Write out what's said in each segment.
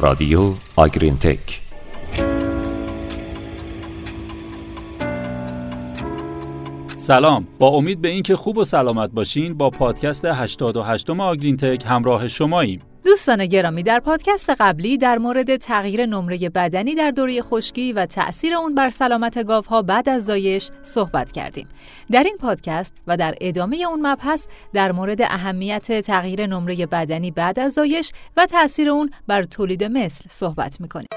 رادیو آگرین تک. سلام. با امید به اینکه خوب و سلامت باشین با پادکست 88 آگرین تک همراه شماییم. دوستان گرامی در پادکست قبلی در مورد تغییر نمره بدنی در دوره خشکی و تأثیر اون بر سلامت گاوها بعد از زایش صحبت کردیم. در این پادکست و در ادامه اون مبحث در مورد اهمیت تغییر نمره بدنی بعد از زایش و تأثیر اون بر تولید مثل صحبت می‌کنیم.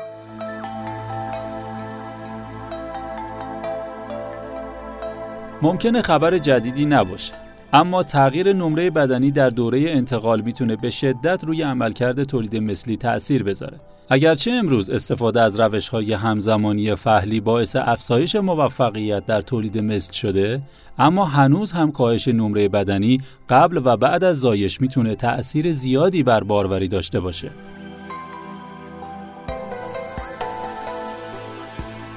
ممکنه خبر جدیدی نباشه اما تغییر نمره بدنی در دوره انتقال می‌تونه به شدت روی عملکرد تولید مثلی تأثیر بذاره. اگرچه امروز استفاده از روش های همزمانی فهلی باعث افزایش موفقیت در تولید مثل شده، اما هنوز هم کاهش نمره بدنی قبل و بعد از زایش می‌تونه تأثیر زیادی بر باروری داشته باشه.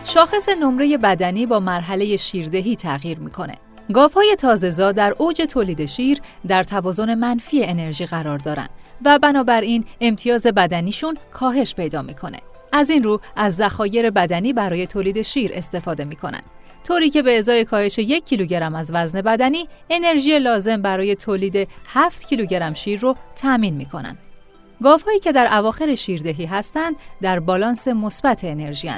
شاخص نمره بدنی با مرحله شیردهی تغییر می‌کنه. گاوهای تازهزا در اوج تولید شیر در توازن منفی انرژی قرار دارند و بنابراین امتیاز بدنیشون کاهش پیدا می‌کنه. از این رو از ذخایر بدنی برای تولید شیر استفاده می‌کنن. طوری که به ازای کاهش یک کیلوگرم از وزن بدنی انرژی لازم برای تولید 7 کیلوگرم شیر رو تأمین می‌کنن. گاوهایی که در اواخر شیردهی هستند در بالانس مثبت انرژی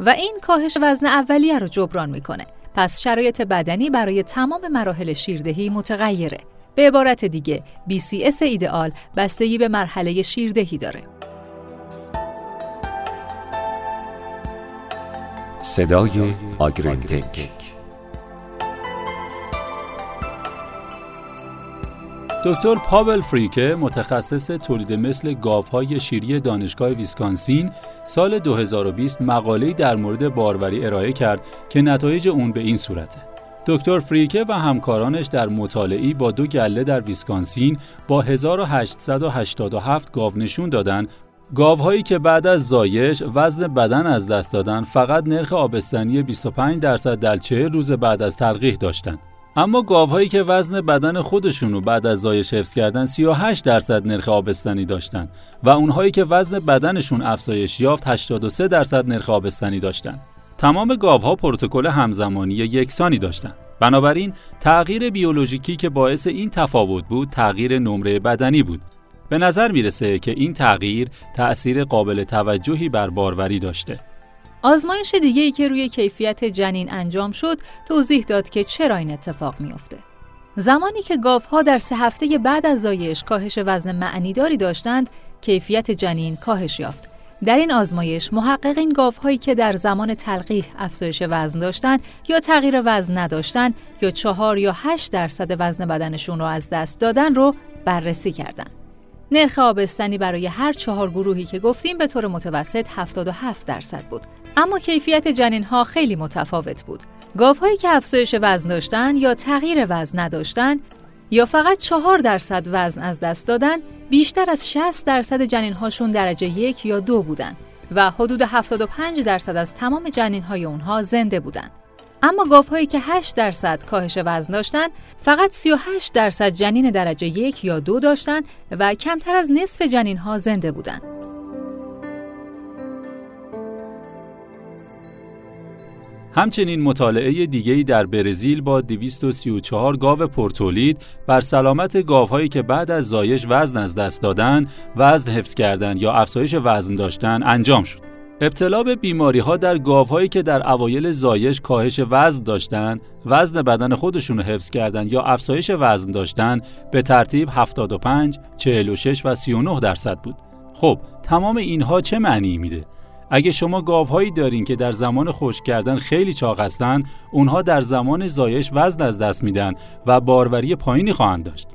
و این کاهش وزن اولیه رو جبران می‌کنه. پس شرایط بدنی برای تمام مراحل شیردهی متغیره. به عبارت دیگه BCS ایدئال بستگی به مرحله شیردهی داره. صدای آگرینتک دکتر پاول فریکه متخصص تولید مثل گاوهای شیری دانشگاه ویسکانسین سال 2020 مقاله‌ای در مورد باروری ارائه کرد که نتایج اون به این صورته. دکتر فریکه و همکارانش در مطالعی با دو گله در ویسکانسین با 1887 گاو نشون دادن گاوهایی که بعد از زایش وزن بدن از دست دادن فقط نرخ آبستنی 25 درصد در 40 روز بعد از تلقیح داشتند. اما گاوهایی که وزن بدن خودشون رو بعد از زایش حفظ کردن 38 درصد نرخ آبستنی داشتن و اونهایی که وزن بدنشون افزایش یافت 83 درصد نرخ آبستنی داشتن. تمام گاوها پروتکل همزمانی یکسانی داشتند. بنابراین تغییر بیولوژیکی که باعث این تفاوت بود تغییر نمره بدنی بود. به نظر می‌رسه که این تغییر تأثیر قابل توجهی بر باروری داشته. آزمایش دیگه ای که روی کیفیت جنین انجام شد توضیح داد که چرا این اتفاق میافته. زمانی که گاوها در سه هفته بعد از زایش کاهش وزن معنیداری داشتند، کیفیت جنین کاهش یافت. در این آزمایش محققین گاوهایی که در زمان تلقیح افزایش وزن داشتند یا تغییر وزن نداشتند یا چهار یا هشت درصد وزن بدنشون رو از دست دادن رو بررسی کردند. نرخ آبستنی برای هر چهار گروهی که گفتیم به طور متوسط 77 درصد بود. اما کیفیت جنین ها خیلی متفاوت بود. گاوهایی که افزایش وزن داشتن یا تغییر وزن نداشتن یا فقط چهار درصد وزن از دست دادن بیشتر از 60 درصد جنین هاشون درجه یک یا دو بودن و حدود 75 درصد از تمام جنین های اونها زنده بودند. اما گاوهایی که 8 درصد کاهش وزن داشتند فقط 38 درصد جنین درجه یک یا دو داشتند و کمتر از نصف جنین ها زنده بودند. همچنین مطالعه دیگری در برزیل با 234 گاو پرتولید بر سلامت گاوهایی که بعد از زایش وزن از دست دادن، وزن حفظ کردن یا افزایش وزن داشتن انجام شد. ابتلا به بیماری ها در گاوهایی که در اوایل زایش کاهش وزن داشتند، وزن بدن خودشون رو حفظ کردن یا افزایش وزن داشتن به ترتیب 75, 46 و 39 درصد بود. خب تمام اینها چه معنی میده؟ اگه شما گاوهایی دارین که در زمان خشک کردن خیلی چاق هستند، اونها در زمان زایش وزن از دست میدن و باروری پایینی خواهند داشت.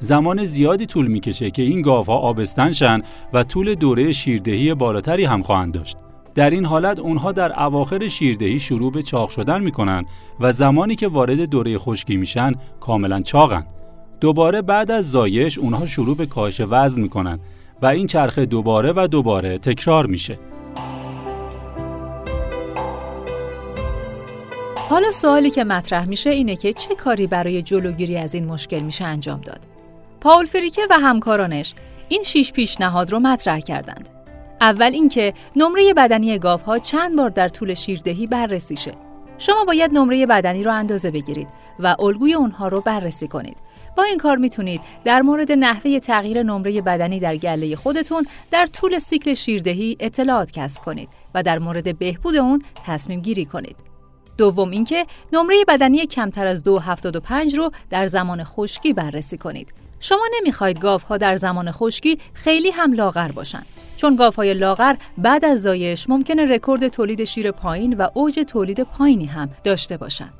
زمان زیادی طول می‌کشه که این گاوها آبستن شن و طول دوره شیردهی بالاتری هم خواهند داشت. در این حالت اونها در اواخر شیردهی شروع به چاق شدن می‌کنن و زمانی که وارد دوره خشکی میشن کاملا چاقن. دوباره بعد از زایش اونها شروع به کاهش وزن می‌کنن و این چرخه دوباره و دوباره تکرار میشه. حالا سوالی که مطرح میشه اینه که چه کاری برای جلوگیری از این مشکل میشه انجام داد؟ پاول فریکه و همکارانش این شیش پیشنهاد رو مطرح کردند. اول اینکه نمره بدنی گاوها چند بار در طول شیردهی بررسی شه. شما باید نمره بدنی رو اندازه بگیرید و الگوی اونها رو بررسی کنید. با این کار می‌تونید در مورد نحوه تغییر نمره بدنی در گله خودتون در طول سیکل شیردهی اطلاعات کسب کنید و در مورد بهبود اون تصمیم گیری کنید. دوم اینکه نمره بدنی کمتر از 2.75 رو در زمان خشکی بررسی کنید. شما نمی‌خواید گاوها در زمان خشکی خیلی هم لاغر باشن چون گاوهای لاغر بعد از زایش ممکنه رکورد تولید شیر پایین و اوج تولید پایینی هم داشته باشن.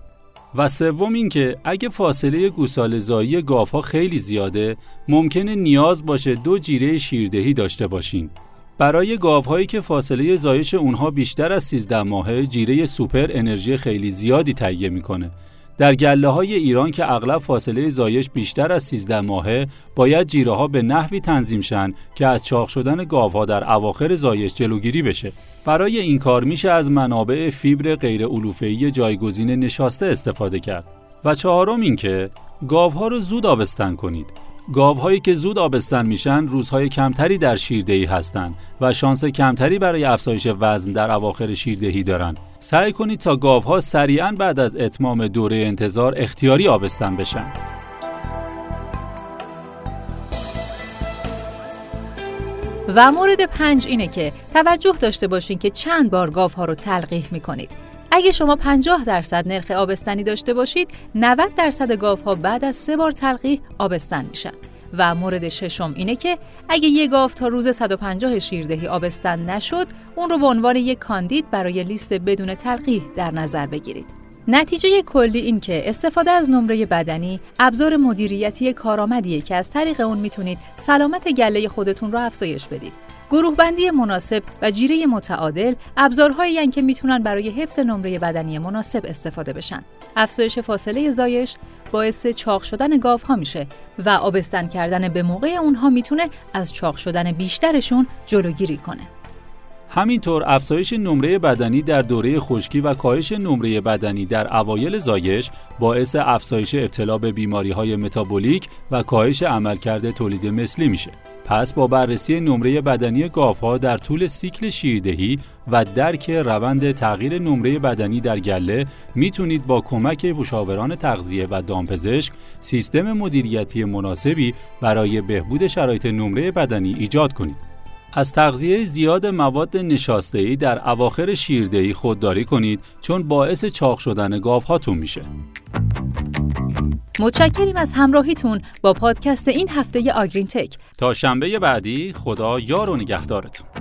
و سوم اینکه اگه فاصله گوساله زایی گاوها خیلی زیاده ممکنه نیاز باشه دو جیره شیردهی داشته باشین برای گاوهایی که فاصله زایش اونها بیشتر از 13 ماهه جیره سوپر انرژی خیلی زیادی تهیه می‌کنه. در گله های ایران که اغلب فاصله زایش بیشتر از 13 ماهه باید جیره ها به نحوی تنظیم شن که از چاق شدن گاوها در اواخر زایش جلوگیری بشه. برای این کار میشه از منابع فیبر غیر علوفه‌ای جایگزین نشاسته استفاده کرد. و چهارم اینکه گاوها رو زود آبستن کنید. گاوهایی که زود آبستن میشن روزهای کمتری در شیردهی هستند و شانس کمتری برای افزایش وزن در اواخر شیردهی دارند. سعی کنید تا گاوها سریعا بعد از اتمام دوره انتظار اختیاری آبستن بشن. و مورد پنج اینه که توجه داشته باشین که چند بار گاوها رو تلقیح می‌کنید. اگه شما 50 درصد نرخ آبستنی داشته باشید 90 درصد گاوها بعد از سه بار تلقیح آبستن میشن. و مورد ششم اینه که اگه یه گاو تا روز 150 شیردهی آبستن نشد اون رو به عنوان یک کاندید برای لیست بدون تلقیح در نظر بگیرید. نتیجه کلی این که استفاده از نمره بدنی ابزار مدیریتی کارآمدیه که از طریق اون می‌تونید سلامت گله خودتون رو افزایش بدید. گروه بندی مناسب و جیره متعادل ابزارهایی که می‌تونن برای حفظ نمره بدنی مناسب استفاده بشن. افزایش فاصله زایش باعث چاق شدن گاو ها میشه و آبستن کردن به موقع اونها می‌تونه از چاق شدن بیشترشون جلوگیری کنه. همینطور افزایش نمره بدنی در دوره خشکی و کاهش نمره بدنی در اوایل زایش باعث افزایش ابتلا به بیماری های متابولیک و کاهش عملکرد تولید مثلی میشه. پس با بررسی نمره بدنی گاوها در طول سیکل شیردهی و درک روند تغییر نمره بدنی در گله می‌تونید با کمک مشاوران تغذیه و دامپزشک سیستم مدیریتی مناسبی برای بهبود شرایط نمره بدنی ایجاد کنید. از تغذیه زیاد مواد نشاسته‌ای در اواخر شیردهی خودداری کنید چون باعث چاق شدن گاوهاتون میشه. متشکریم از همراهیتون با پادکست این هفته آگرین تک تا شنبه بعدی خدا یار و نگهدارتون.